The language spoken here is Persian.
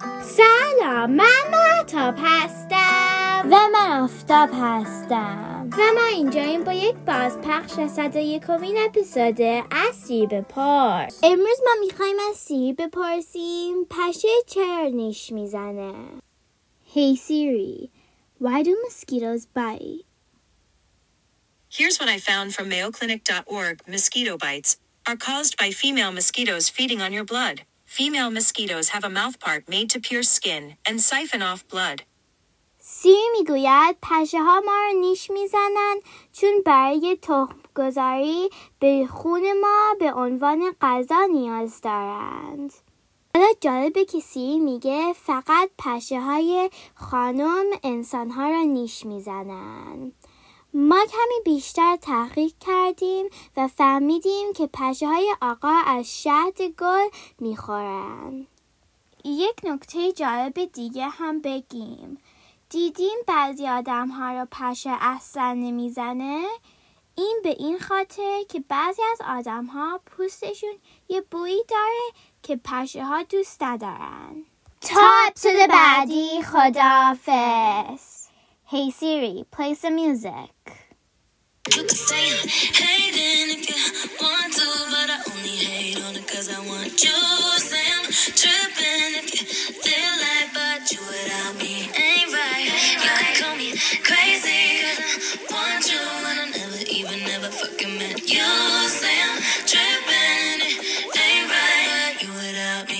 سلام من محتاب هستم و من آفتاب هستم و ما اینجاییم با یک بازپخش صد و یکمین اپیزود از سی بپرس امروز ما می‌خوایم از سی بپرسیم پشه چرا نیش می‌زنه Hey Siri, why do mosquitoes bite? Here's what I found from MayoClinic.org Mosquito bites are caused by female mosquitoes feeding on your blood. Female mosquitoes have a mouthpart made to pierce skin and siphon off blood. سیری می‌گوید پشه ها ما رو نیش می‌زنن چون برای تخم گذاری به خون ما به عنوان غذا نیاز دارند. حالا جالبه که سیری میگه فقط پشه های خانم انسان ها را نیش می‌زنن. ما کمی بیشتر تحقیق کردیم و فهمیدیم که پشه های آقا از شهد گل می‌خورن. یک نکته جالب دیگه هم بگیم. دیدیم بعضی آدم ها رو پشه اصلا نمی‌زنه این به این خاطر که بعضی از آدم ها پوستشون یه بویی داره که پشه ها دوست ندارن تا اپسود بعدی خدافز Hey Siri, play some music. you can hating if you want to, but I only hate on it cause I want you. Say I'm tripping if you feel like, but you without me ain't right. You could call me crazy cause I want you and I never even ever fucking met you. Say I'm tripping, it ain't right, but you without me.